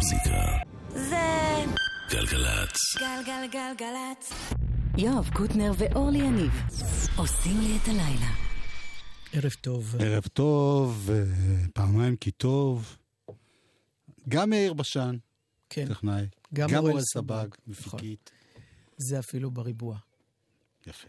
המוזיקה. זה... גלגלצ. גלגלגלגלצ. יואב קוטנר ואורלי יניב עושים לי את הלילה. ערב טוב. ערב טוב, אה, פעמיים כי טוב. גם מאיר בשן, כן. טכנאי. גם, גם אורל סבג, נכון. מפיקית. זה אפילו בריבוע. יפה.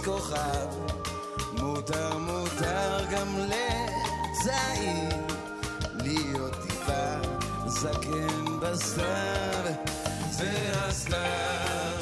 ניץ כוכב, מותר מותר גם לצעיר, להיות טיפה זקן בסתיו, זה הסתיו.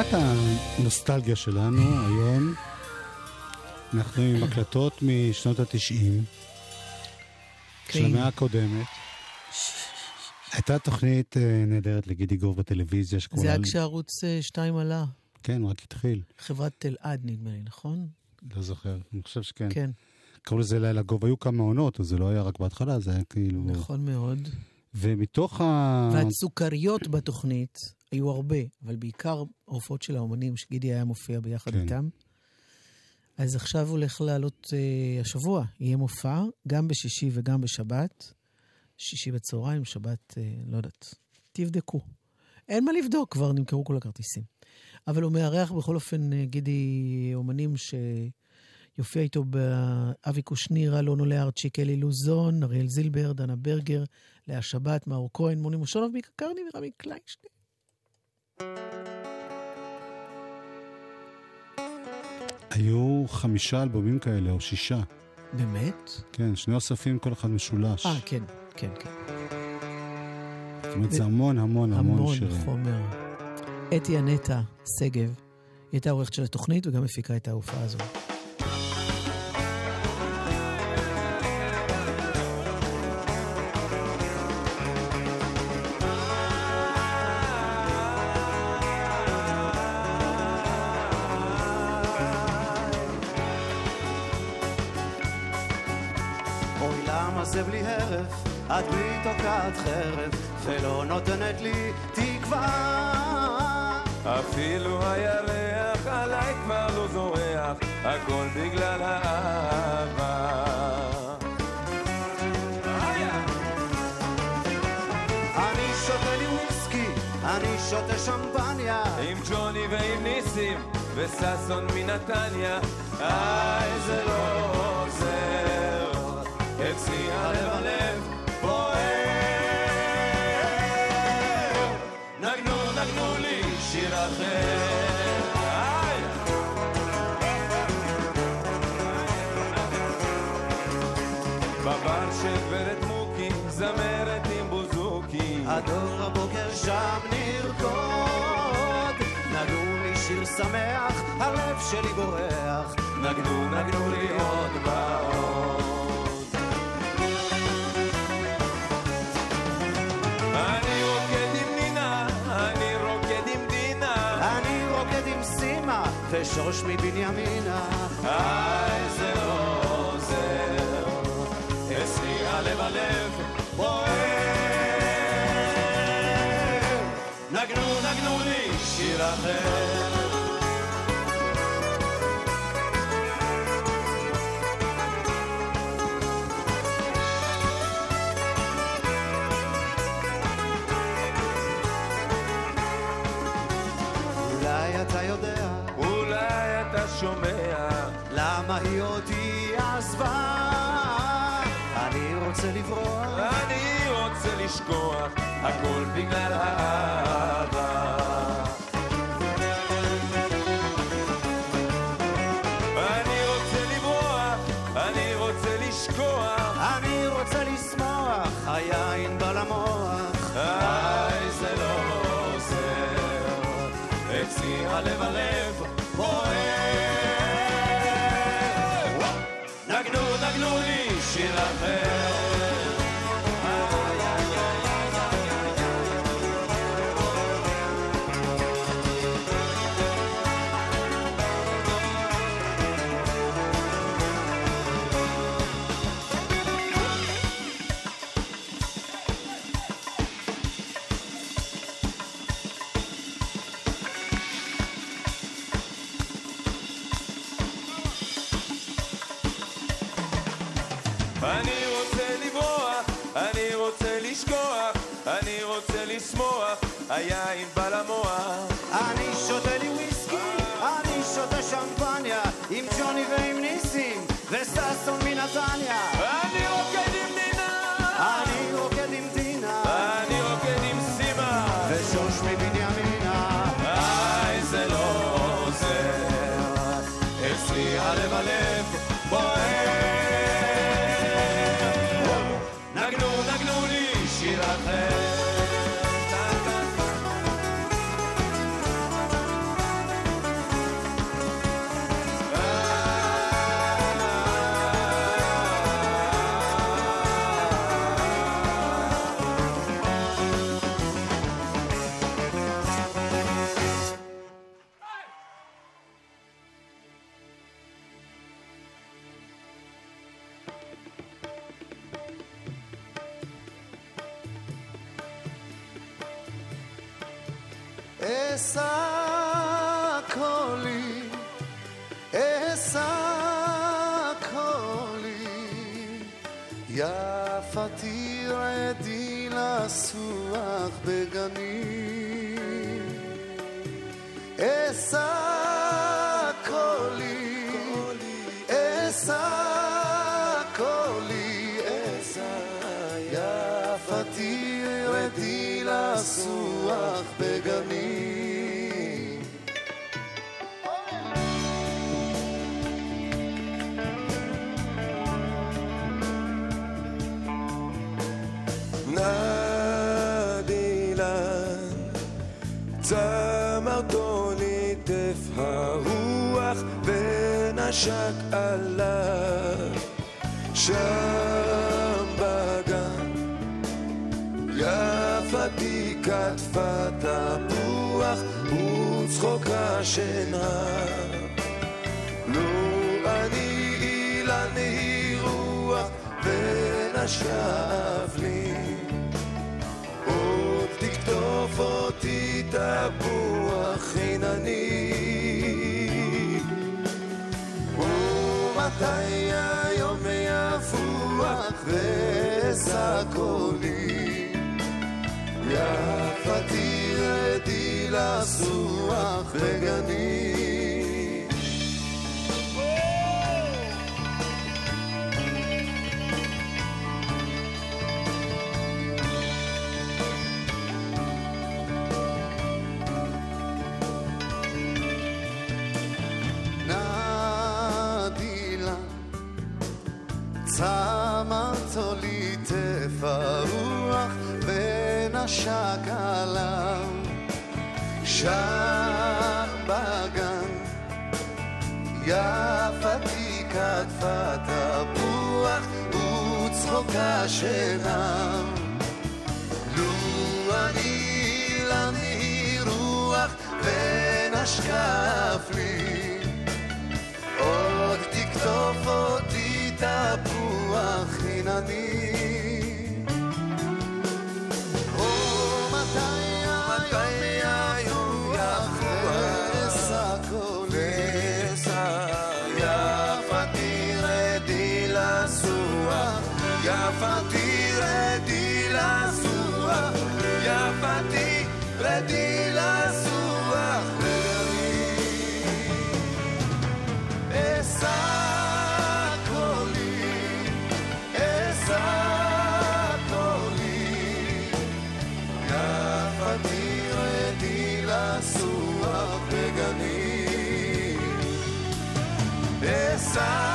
בפינת הנוסטלגיה שלנו היום, אנחנו עם הקלטות משנות התשעים, של כן. המאה הקודמת. הייתה תוכנית אה, נהדרת לגידי גוב בטלוויזיה, זה שקוראים היה. כשערוץ 2 עלה. כן, רק התחיל, חברת תל-עד, נדמה לי, נכון? לא זוכר, אני חושב שכן. כן, קראו לזה לילה גוב, היו כמה עונות, אז זה לא היה רק בהתחלה, זה היה כאילו... נכון מאוד. ומתוך ה... והסוכריות בתוכנית היו הרבה, אבל בעיקר ההופעות של האומנים, שגידי היה מופיע ביחד כן. איתם. אז עכשיו הולך לעלות אה, השבוע, יהיה מופע, גם בשישי וגם בשבת. שישי בצהריים, שבת, אה, לא יודעת. תבדקו. אין מה לבדוק, כבר נמכרו כל הכרטיסים. אבל הוא מארח בכל אופן, אה, גידי, אומנים שיופיע איתו באבי קושניר, אלון עולה ארצ'יק, אלי לוזון, אריאל זילבר, דנה ברגר, לאה שבת, מאור כהן, מוני מושונוב, מיקה קרני ורמי קליינשטיין. היו חמישה אלבומים כאלה, או שישה. באמת? כן, שני אוספים, כל אחד משולש. אה, כן, כן, כן. זאת אומרת, זה המון המון המון המון שירים. חומר. אתי אנטה שגב, היא הייתה עורכת של התוכנית וגם הפיקה את ההופעה הזו. בלי תוקעת חרב, ולא נותנת לי תקווה. אפילו הירח עליי כבר לא זורח, הכל בגלל האהבה. אני שותה לי וויסקי, אני שותה שמפניה. עם ג'וני ועם ניסים, וששון מנתניה, איי זה לא עוזר, אצלי הלב הלב נגנו נגנו לי שיר אחר. בבר של מוקי, זמרת עם בוזוקי. הדור הבוקר שם נרקוד, נגנו לי שיר שמח, הלב שלי בורח. נגנו נגנו לי עוד ועוד. ושוש מבנימינה. איי זה לא עוזר, אצלי הלב הלב בוער. נגנו נגנו לי שיר אחר. למה היא אותי עזבה. אני רוצה לברוח, אני רוצה לשכוח, הכל בגלל האהבה. אני רוצה לברוח, אני רוצה לשכוח, אני רוצה לשמוח, היין בא למוח. איי זה לא עוזר, אצלי הלב הלב בוער. לי אני רוצה לברוח, אני רוצה לשכוח, אני רוצה לשמוח, היין בא למוח. אני שותה לי וויסקי, אני שותה שמפניה, עם ג'וני ועם ניסים, וששון מנתניה. יפתי רדי לסוח בגני. נדילן, צמרתו ליטף הרוח ונשק עליו שם כתפה תפוח וצחוקה שנהר לו אני אילן היא רוח ונשב לי עוד תקטוף אותי תפוח חינני ומתי היום יפוח ואשא קולי יפתי רדי לסוח בגני צמרתו ליטף הרוח ונשק עליו שם בגן. יפתי כתפה תפוח וצחוקה שנם לו אני למי רוח ונשקף לי. עוד תקטוף אותי תפוח ומתי sorry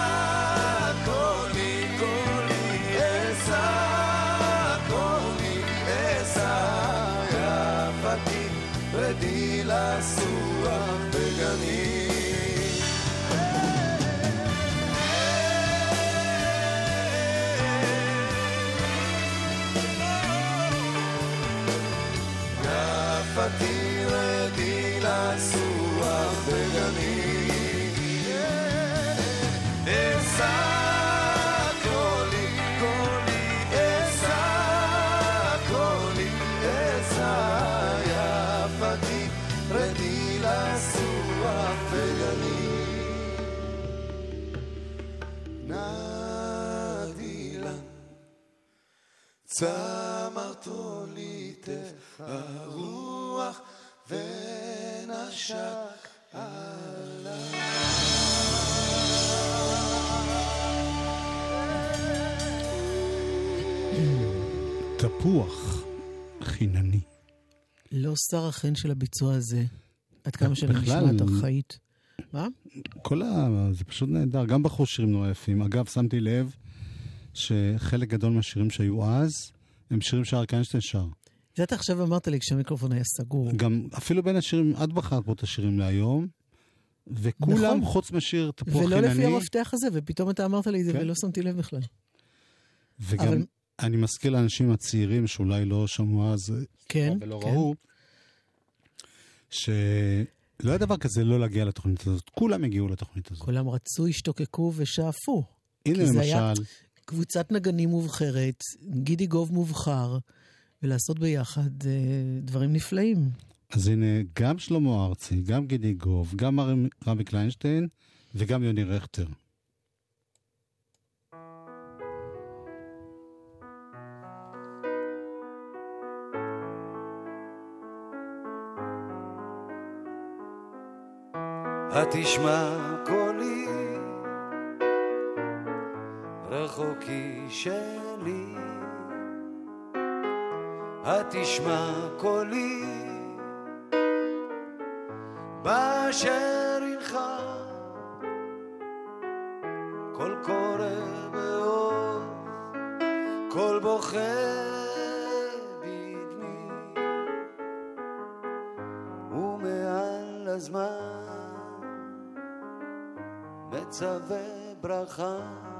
צמרתו ליטף הרוח ונשק תפוח חינני. לא שר החן של הביצוע הזה, עד כמה שאני נשמעת ארכאית. מה? כל ה... זה פשוט נהדר. גם בחור שירים נורא יפים. אגב, שמתי לב שחלק גדול מהשירים שהיו אז, הם שירים שאריק איינשטיין שר. זה אתה עכשיו אמרת לי כשהמיקרופון היה סגור. גם אפילו בין השירים, את בחרת פה את השירים להיום, וכולם, נכון. חוץ משיר תפוח ולא חינני, לפי המפתח הזה, ופתאום אתה אמרת לי את זה כן. ולא שמתי לב בכלל. וגם אבל- אני מזכיר לאנשים הצעירים שאולי לא שמעו אז כן, ולא כן. ראו, שלא היה דבר כזה לא להגיע לתוכנית הזאת. כולם הגיעו לתוכנית הזאת. כולם רצו, השתוקקו ושאפו. הנה זה היה- למשל, קבוצת נגנים מובחרת, גידי גוב מובחר, ולעשות ביחד אה, דברים נפלאים. אז הנה, גם שלמה ארצי, גם גידי גוב, גם רמי- קליינשטיין וגם יוני רכטר. התשמע קולי רחוקי שלי. התשמע קולי. באשר הנך קול קורא בעוז קול בוכה בדמי. ומעל הזמן מצווה ברכה.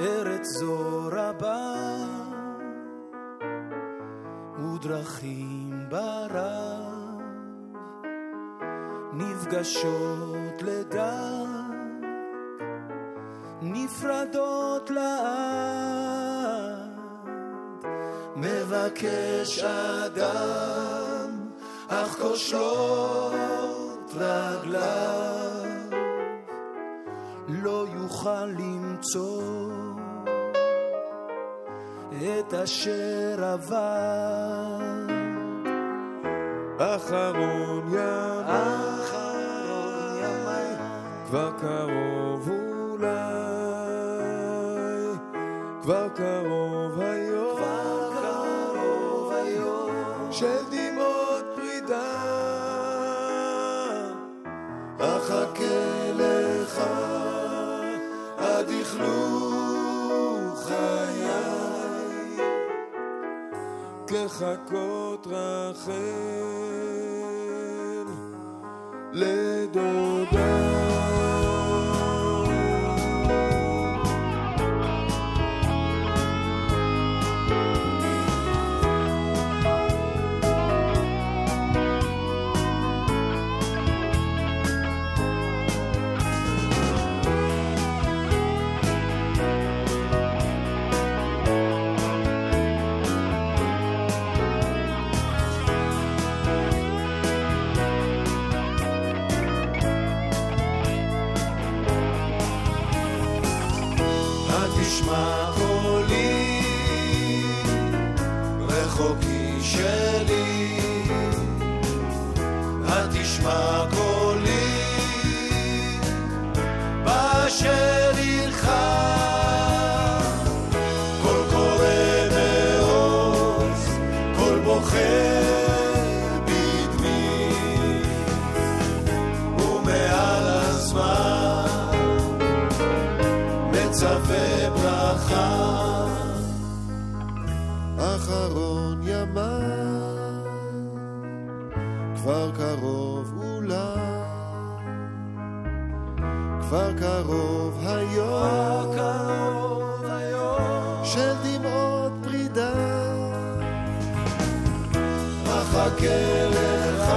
ארץ זו רבה ודרכים ברב נפגשות לדעת נפרדות לעד מבקש אדם אך כושלות רגליו לא יוכל למצוא את אשר עבר. אחרון ימיי, אחרון ימיי. כבר קרוב אולי, כחכות רחל לדודה. התשמע קולי כבר קרוב היום. של דמעות פרידה. אחכה לך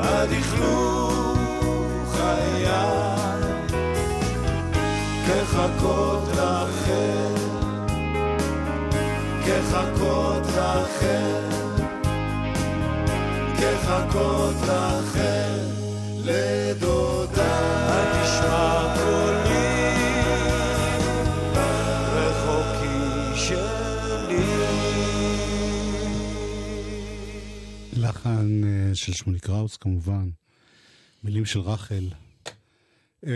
עד יכלו חיי כחכות רחל, כחכות רחל, כחכות רחל, לדודה. לחן אה, של שמולי קראוס כמובן, מילים של רחל. אה,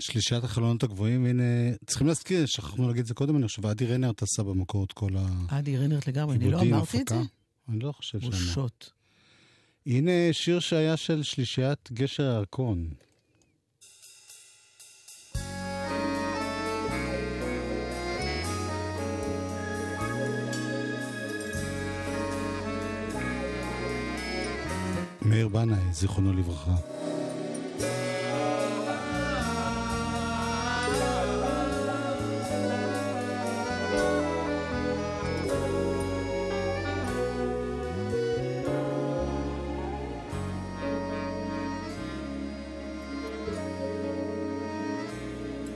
שלישיית החלונות הגבוהים, הנה, צריכים להזכיר, שכחנו להגיד את זה קודם, אני חושב, אדי רנרט עשה במקור את כל אדי רנרט לגמרי, אני לא העיבודים, אמרתי את זה? אני לא חושב שאמר. בושות. הנה שיר שהיה של שלישיית גשר הירקון. מאיר בנאי, זיכרונו לברכה.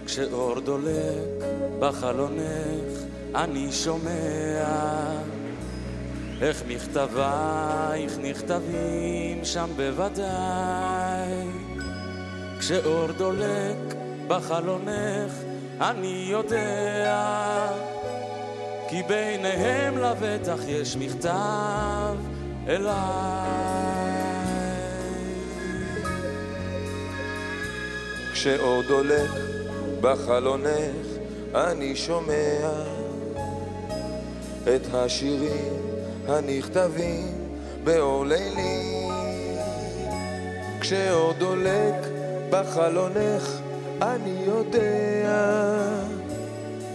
כשאור דולק בחלונך אני שומע איך מכתבייך נכתבים שם בוודאי. כשאור דולק בחלונך, אני יודע, כי ביניהם לבטח יש מכתב אליי. כשאור דולק בחלונך אני שומע את השירים הנכתבים באור לילי כשאור דולק בחלונך אני יודע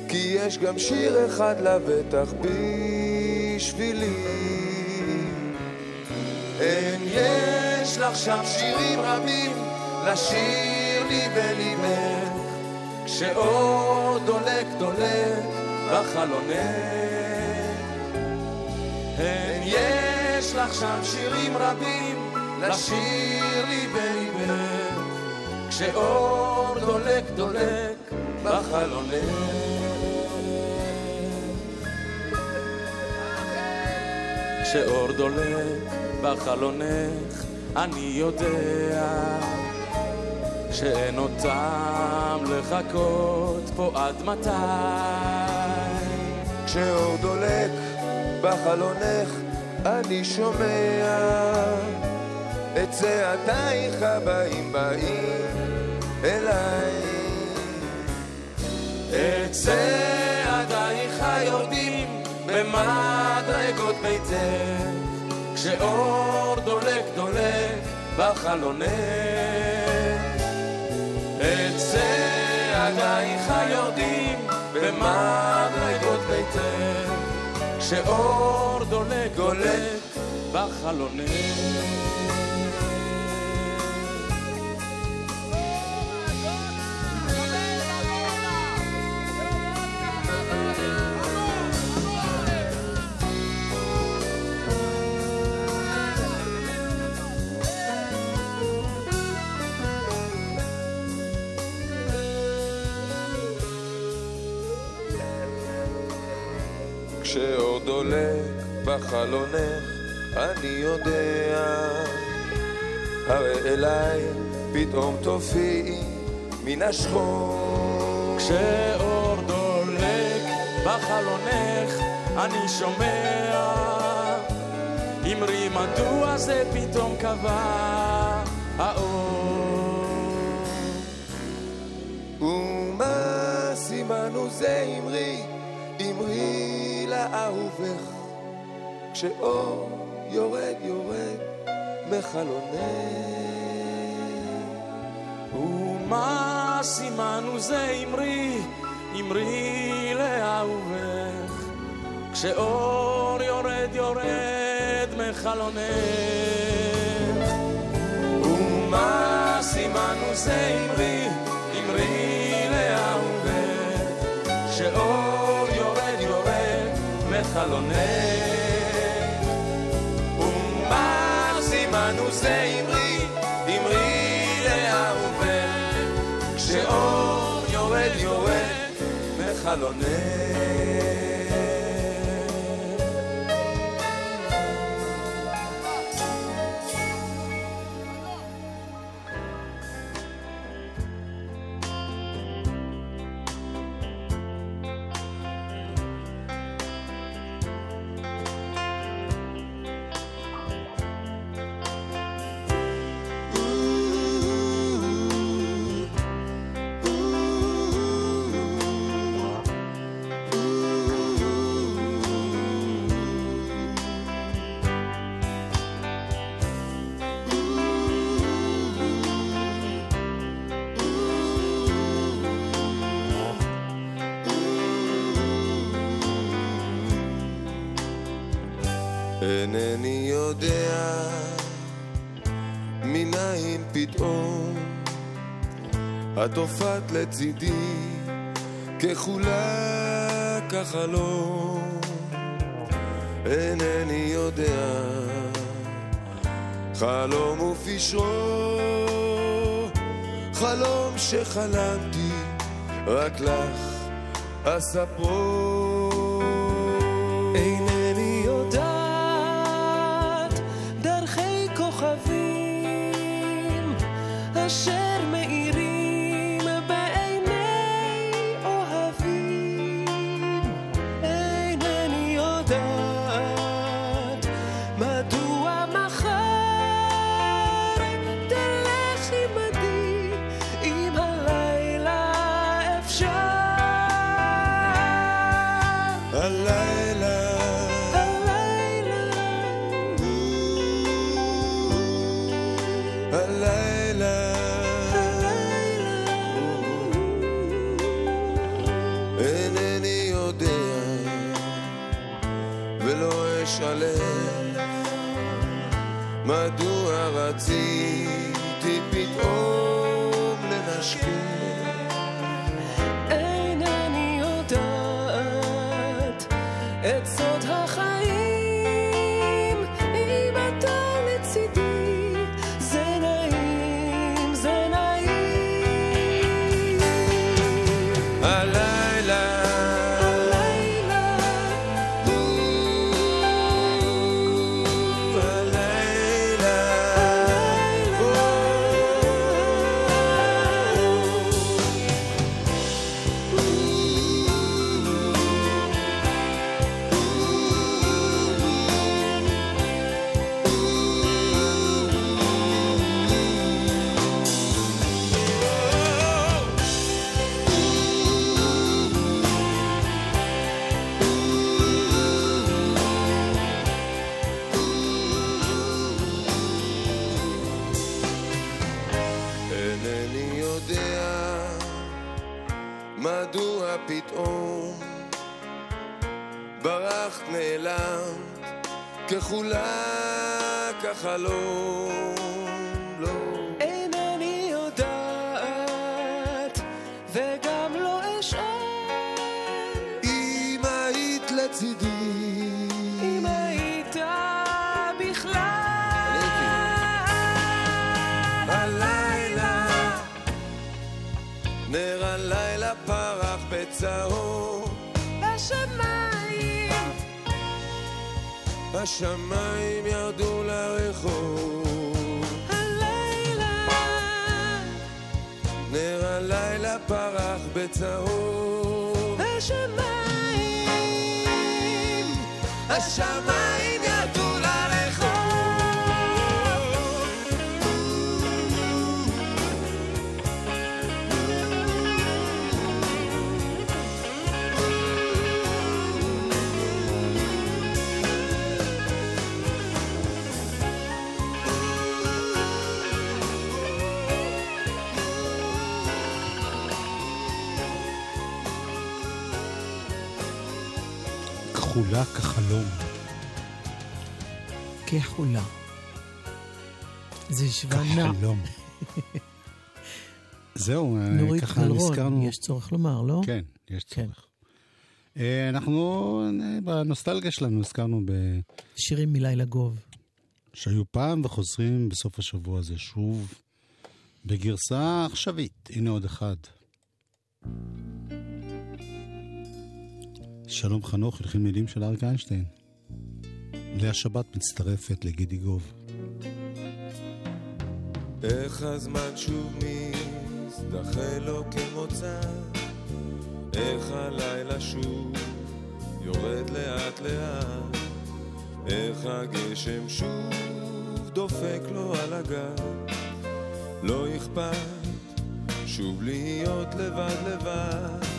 כי יש גם שיר אחד לבטח בשבילי. אין יש לך שם שירים רבים לשיר לי בליבך כשאור דולק דולק בחלונך אין יש לך שם שירים רבים לשיר לי בליבך כשאור דולק דולק בחלונך כשאור דולק בחלונך, אני יודע שאין טעם לחכות פה עד מתי. כשאור דולק בחלונך אני שומע. את צעדייך הבאים באים אליי. את צעדייך יורדים במדרגות ביתך כשאור דולק דולק בחלונך. את צעדייך יורדים במדרגות ביתך כשאור דולק דולק בחלונך דולק בחלונך אני יודע. הרי אליי פתאום תופיעי מן השחור. כשאור דולק בחלונך אני שומע. אמרי מדוע זה פתאום קבע האור? ומה סימנו זה אמרי, אמרי לאהובך כשאור יורד יורד מחלונך. ומה סימנו זה אמרי, אמרי לאהובך כשאור יורד יורד מחלונך. ומה סימנו זה אמרי, מחלונך ומה סימנו זה אמרי, את הופעת לצידי ככולה כחלום אינני יודע. חלום ופשרו חלום שחלמתי רק לך אספרו. אינני כחולק החלום השמיים ירדו לרחוב. הלילה. נר הלילה פרח בצהוב. בשמיים השמיים כחולה. זה שווה נע. כחלום. זהו, אה, נורית ככה נזכרנו. יש צורך לומר, לא? כן, יש כן. צורך. אה, אנחנו, אה, בנוסטלגיה שלנו הזכרנו ב- שירים מלילה גוב. שהיו פעם וחוזרים בסוף השבוע הזה שוב בגרסה עכשווית. הנה עוד אחד. שלום חנוך, הלחין מילים של אריק איינשטיין. לאה שבת מצטרפת לגידי גוב. איך הזמן שוב מזדחה לו כמוצא? איך הלילה שוב יורד לאט לאט? איך הגשם שוב דופק לו על הגב? לא אכפת שוב להיות לבד לבד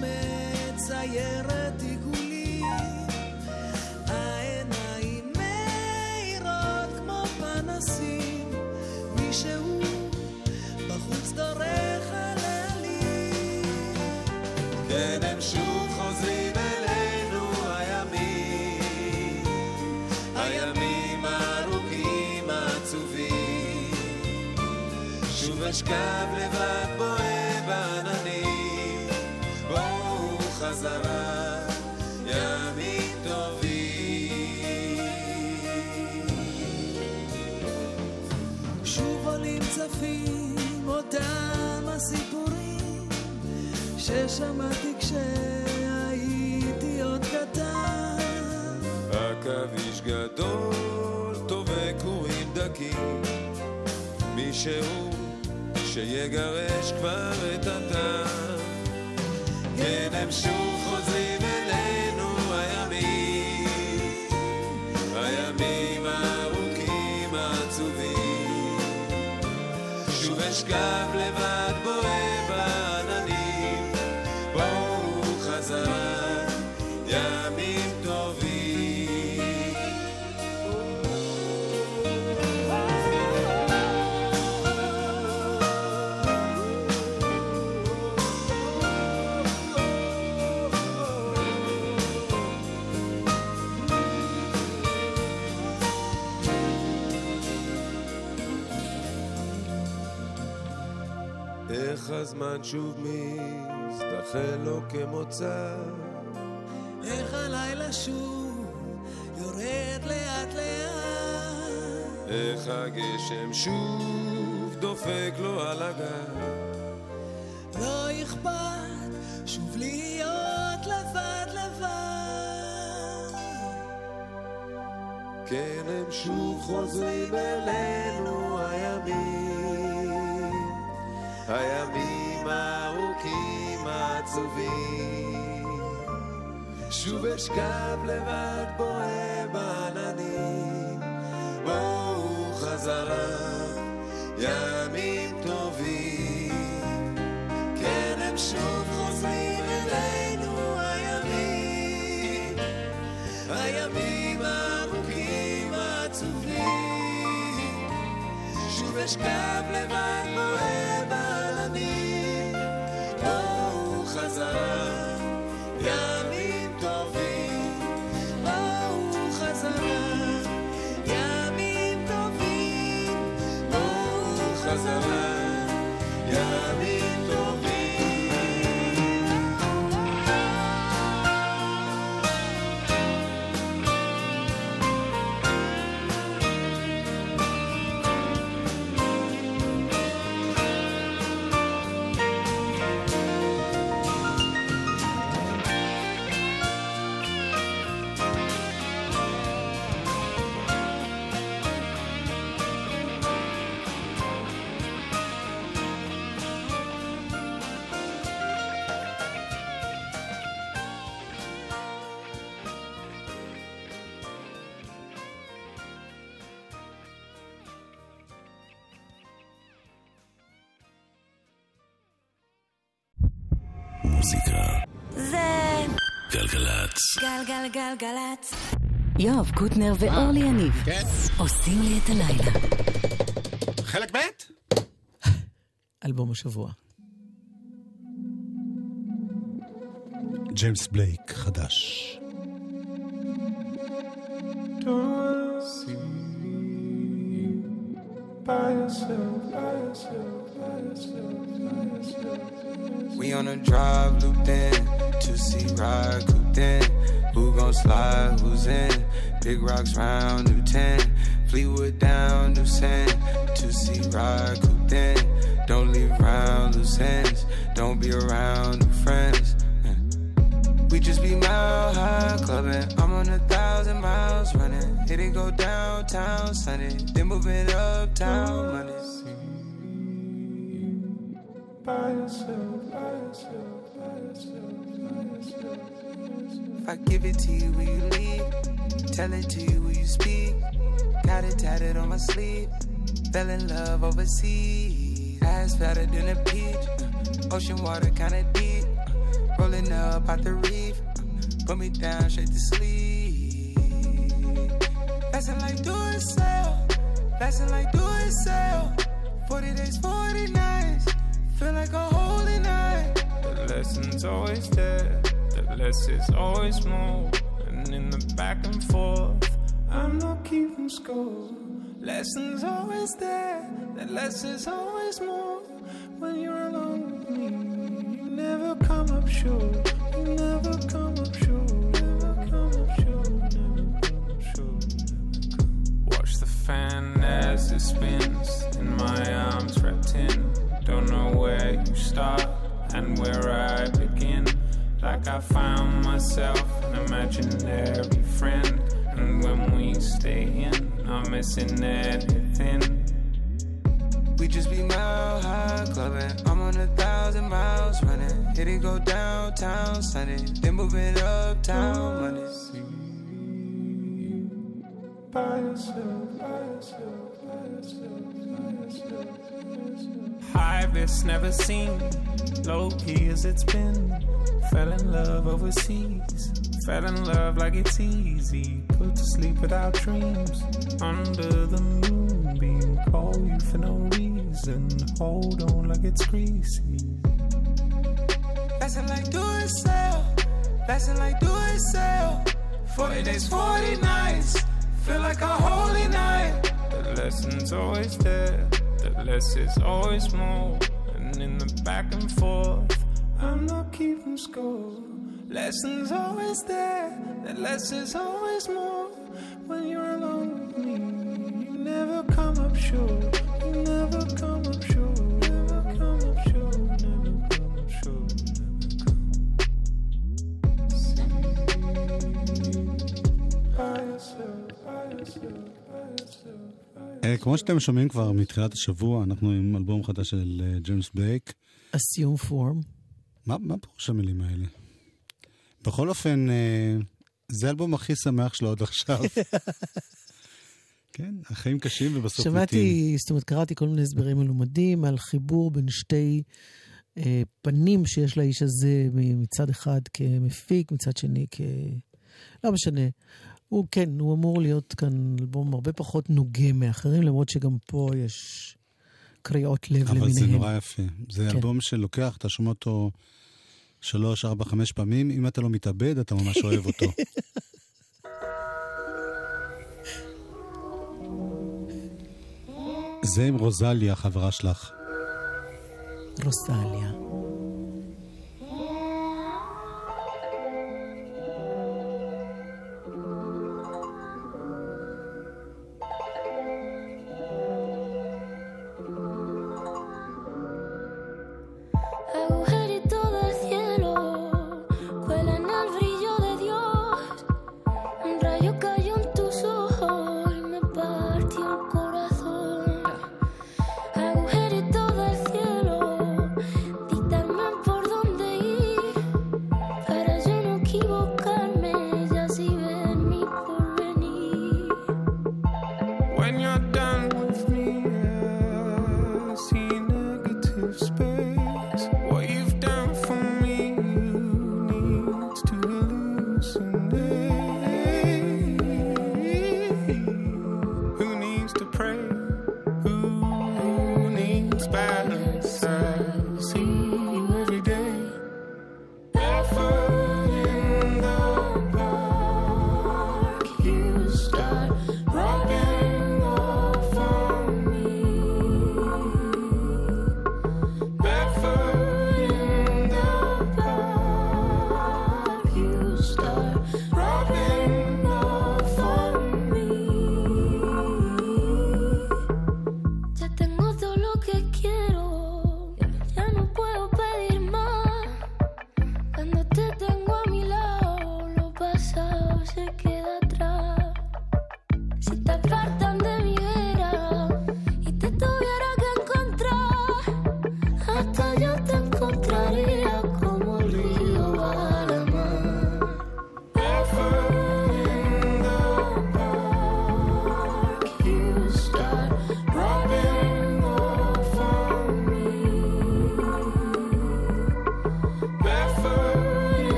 מציירת עיגולים. העיניים מאירות כמו פנסים, מישהו בחוץ דורך על העלים. כן הם שוב חוזרים אלינו הימים הימים הארוכים העצובים שוב אשכב לבד בוהה חזרה ימים טובים. שוב עולים צפים אותם הסיפורים ששמעתי כשהייתי עוד קטן. עכביש גדול טווה קורים דקים. מישהו שיגרש כבר את הטעם כן הם שוב חוזרים אלינו הימים הימים הארוכים העצובים. שוב אשכב איך הזמן שוב מזדחה לו כמוצא. איך הלילה שוב יורד לאט לאט. איך הגשם שוב דופק לו על הגב. לא אכפת שוב להיות לבד לבד. כן, הם שוב חוזרים אלינו הימים, הימים הארוכים העצובים. שוב אשכב לבד בוהה בעננים, בואו חזרה, ימים טובים. כן, הם שוב חוזרים אלינו הימים, הימים הארוכים העצובים. שוב אשכב לבד בוהה מוזיקה. זה גלגלצ. גלגלגלגלצ. יואב קוטנר ואורלי יניב כן. עושים לי את הלילה. חלק ב'? אלבום השבוע. ג'יימס בלייק, חדש. We on a drive looped in, two seat ride cooped in. Who gon' slide? Who's in? Big rocks round, new 10. Fleetwood down, new sand. Two seat ride cooped in. Don't leave round loose ends. Don't be around new friends. Mm. We just be mile high clubbing. I'm on a thousand miles running. Hit it go downtown Sunday. Then moving uptown Monday. If I give it to you, will you leave? Tell it to you, will you speak? Got it tatted on my sleeve. Fell in love overseas. Ass fatter than a peach. Uh, ocean water kinda deep. Uh, rolling up out the reef. Uh, put me down straight to sleep. Lesson like do it sell. Lesson like do it sell. 40 days, 40 nights. Feel like a holy night. The lesson's always there, the less is always more. And in the back and forth, I'm not keeping score. Lesson's always there, the less is always more. When you're alone with me, you never come up short. You never come up short. Never come up short. Never come up short. Watch the fan as it spins in my arms wrapped in. Know where you start and where I begin. Like I found myself an imaginary friend. And when we stay in, I'm missing anything. We just be mile high clubbing. I'm on a thousand miles running. Hit it go downtown Sunday. Then moving uptown Monday. Yourself, by yourself, by yourself, by yourself. High never seen, low key as it's been. Fell in love overseas, fell in love like it's easy. Put to sleep without dreams, under the moonbeam. Call you for no reason, hold on like it's greasy. Lesson like do it sell. Lesson like do it sell. 40 days, 40 nights. Feel like a holy night. Lesson's always there, the less is always more. And in the back and forth, I'm not keeping score. Lessons always there, the less is always more. When you're alone with me, you never come up short. You never come up short. כמו שאתם שומעים כבר מתחילת השבוע, אנחנו עם אלבום חדש של אה, ג'יימס בלייק. assume form. מה, פירוש המילים האלה? בכל אופן, אה, זה האלבום הכי שמח שלו עד עכשיו. כן, החיים קשים ובסוף מתים. שמעתי, זאת אומרת, קראתי כל מיני הסברים מלומדים על חיבור בין שתי אה, פנים שיש לאיש הזה, מצד אחד כמפיק, מצד שני כ... לא משנה. הוא כן, הוא אמור להיות כאן אלבום הרבה פחות נוגה מאחרים, למרות שגם פה יש קריאות לב אבל למיניהם. זה נורא יפה. זה כן. אלבום שלוקח, אתה שומע אותו שלוש, ארבע, חמש פעמים, אם אתה לא מתאבד, אתה ממש אוהב אותו. זה עם רוזליה, החברה שלך. רוסליה.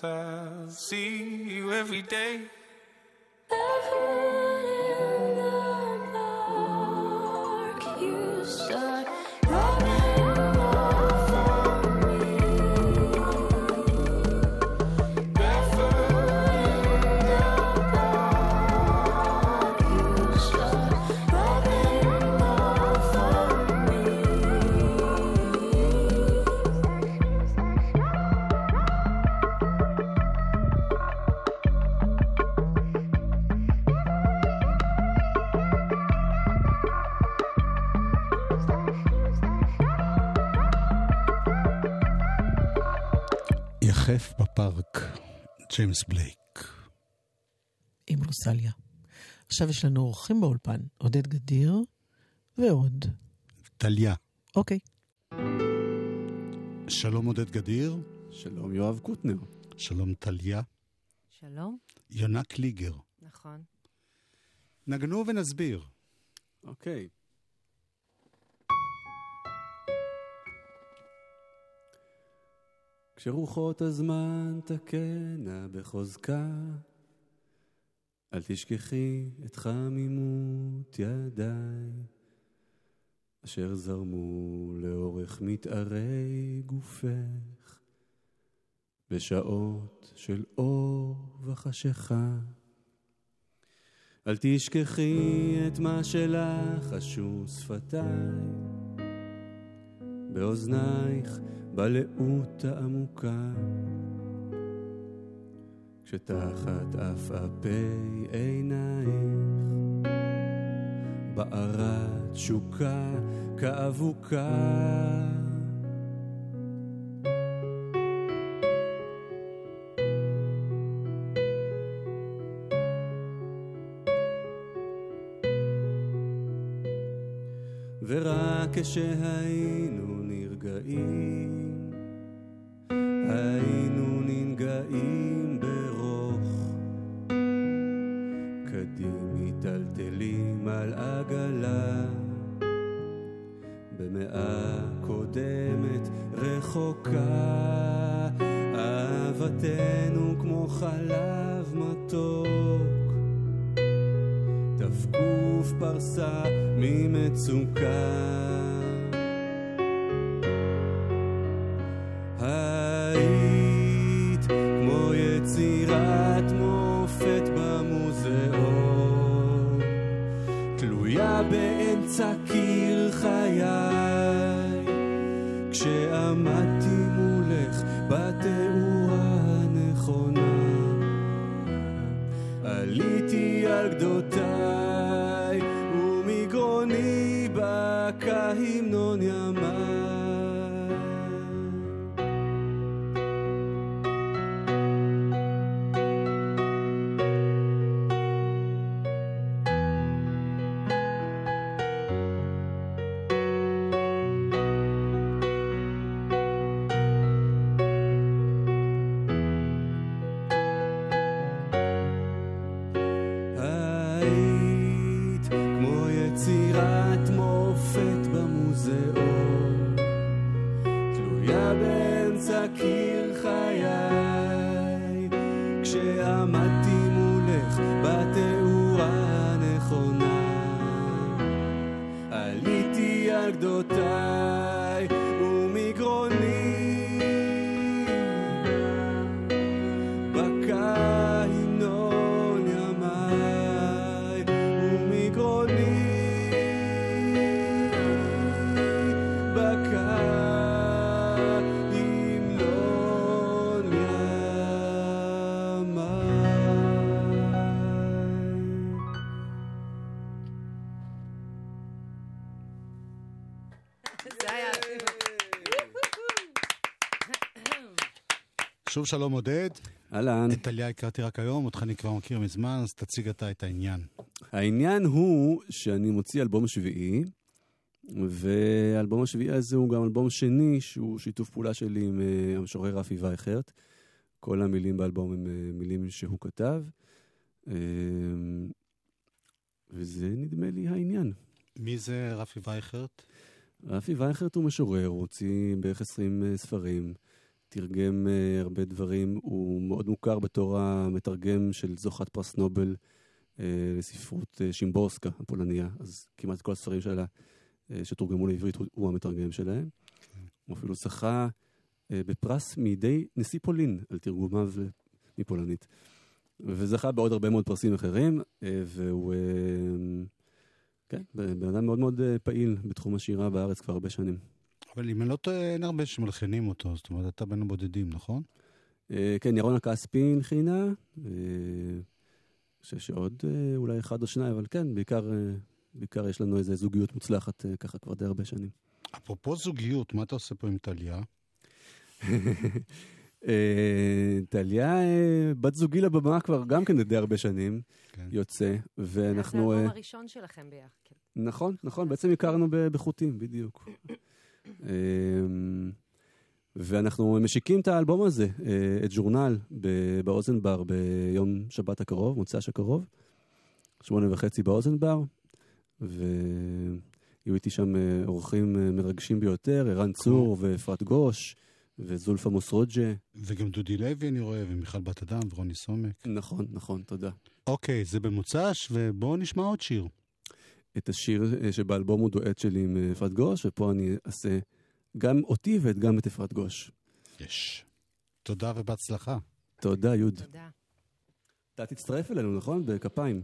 Cause I see you every day. Everyone in the park, you ג'יימס בלייק. עם רוסליה. עכשיו יש לנו אורחים באולפן, עודד גדיר ועוד. טליה. אוקיי. שלום עודד גדיר. שלום יואב קוטנר. שלום טליה. שלום. יונה קליגר. נכון. נגנו ונסביר. אוקיי. כשרוחות הזמן תקנה בחוזקה, אל תשכחי את חמימות ידיי, אשר זרמו לאורך מתארי גופך, בשעות של אור וחשיכה. אל תשכחי את מה שלחשו שפתיי, באוזנייך בלאות העמוקה, כשתחת עפעפי עינייך בערה תשוקה כאבוקה. ורק כשהיינו נרגעים, היינו ננגעים ברוך. קדים מיטלטלים על עגלה, במאה קודמת רחוקה. אהבתנו כמו חלב מתוק, תפקוף פרסה ממצוקה. שלום עודד. אהלן. את טליה הכרתי רק היום, אותך אני כבר מכיר מזמן, אז תציג אתה את העניין. העניין הוא שאני מוציא אלבום שביעי, והאלבום השביעי הזה הוא גם אלבום שני, שהוא שיתוף פעולה שלי עם אה, המשורר רפי וייכרט. כל המילים באלבום הם אה, מילים שהוא כתב, אה, וזה נדמה לי העניין. מי זה רפי וייכרט? רפי וייכרט הוא משורר, הוא הוציא בערך 20 אה, ספרים, תרגם אה, הרבה דברים, הוא מאוד מוכר בתור המתרגם של זוכת פרס נובל אה, לספרות אה, שימבורסקה הפולניה, אז כמעט כל הספרים שלה שתורגמו לעברית הוא, המתרגם שלהם. הוא אפילו זכה בפרס מידי נשיא פולין על תרגומיו מפולנית. וזכה בעוד הרבה מאוד פרסים אחרים, והוא... כן, בן אדם מאוד מאוד פעיל בתחום השירה בארץ כבר הרבה שנים. אבל אם אני לא טועה, אין הרבה שמלחינים אותו, זאת אומרת, אתה בין הבודדים, נכון? אה, כן, ירון הכספי הנחינה, אה, אני חושב שעוד אה, אולי אחד או שניים, אבל כן, בעיקר, בעיקר יש לנו איזו זוגיות מוצלחת ככה כבר די הרבה שנים. אפרופו זוגיות, מה אתה עושה פה עם טליה? טליה, בת זוגי לבמה כבר גם כן די הרבה שנים, יוצא, זה ואנחנו... האלבום אה, הראשון שלכם ביחד. כן. נכון, נכון, בעצם הכרנו בחוטים, בדיוק. אמ, ואנחנו משיקים את האלבום הזה, אה, את ז'ורנל, ב- באוזן בר ביום שבת הקרוב, מוצ"ש הקרוב, שמונה וחצי באוזן בר, ויהיו איתי שם אה, אורחים אה, מרגשים ביותר, ערן צור ואפרת גוש, וזולפה מוסרוג'ה. וגם דודי לוי אני רואה, ומיכל בת אדם, ורוני סומק. נכון, נכון, תודה. אוקיי, זה במוצ"ש, ובואו נשמע עוד שיר. את השיר אה, שבאלבום הוא דואט שלי עם אה, אפרת גוש, ופה אני אעשה גם אותי וגם את אפרת גוש. יש. תודה ובהצלחה. תודה, יוד. תודה. אתה תצטרף אלינו, נכון? בכפיים.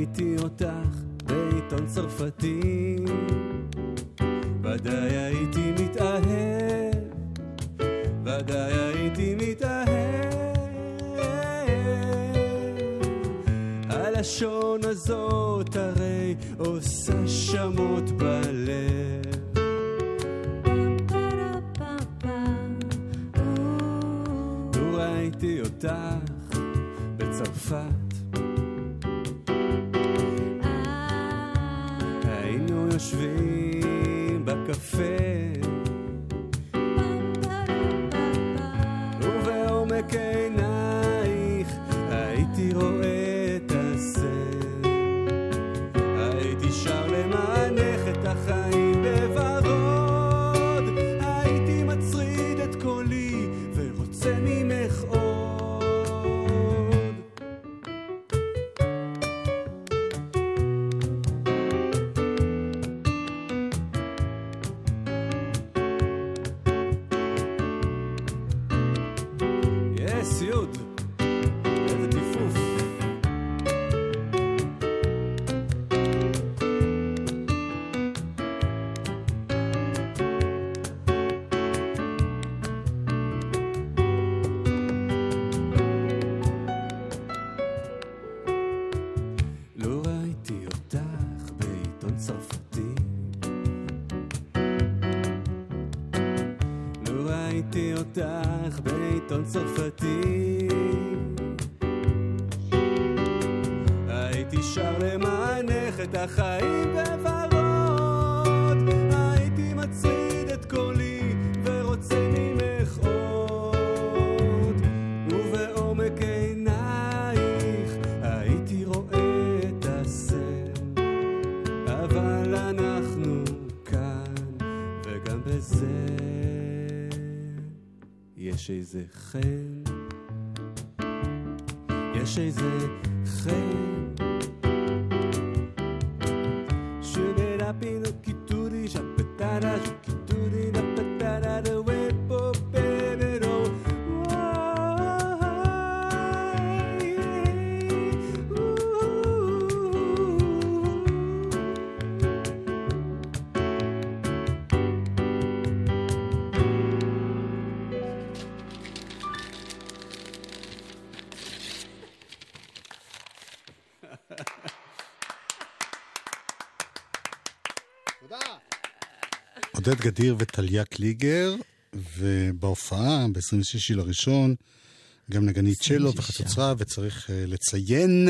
ראיתי אותך בעיתון צרפתי. ודאי הייתי מתאהב ודאי הייתי מתאהב. הלשון הזאת הרי עושה שמות בלב. ראיתי אותך יש איזה חן. יש איזה חן עודד גדיר וטליה קליגר, ובהופעה, ב-26 לראשון, גם נגנית צ'לו וחצוצרה, וצריך אה, לציין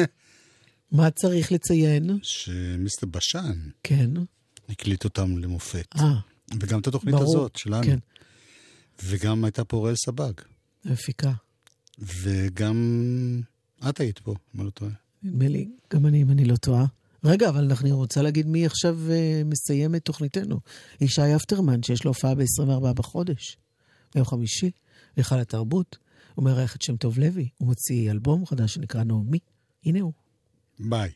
מה צריך לציין? שמיסטר בשן כן. הקליט אותם למופת. אה, וגם את התוכנית ברור, הזאת שלנו. כן. וגם הייתה פה אוראל סבג. מפיקה. וגם את היית פה, אם אני לא טועה. נדמה לי, גם אני, אם אני לא טועה. רגע, אבל אני רוצה להגיד מי עכשיו uh, מסיים את תוכניתנו. ישי אפטרמן, שיש לו הופעה ב-24 בחודש, ביום חמישי, היכל התרבות. הוא מארח את שם טוב לוי, הוא מוציא אלבום חדש שנקרא נעמי. הנה הוא. ביי.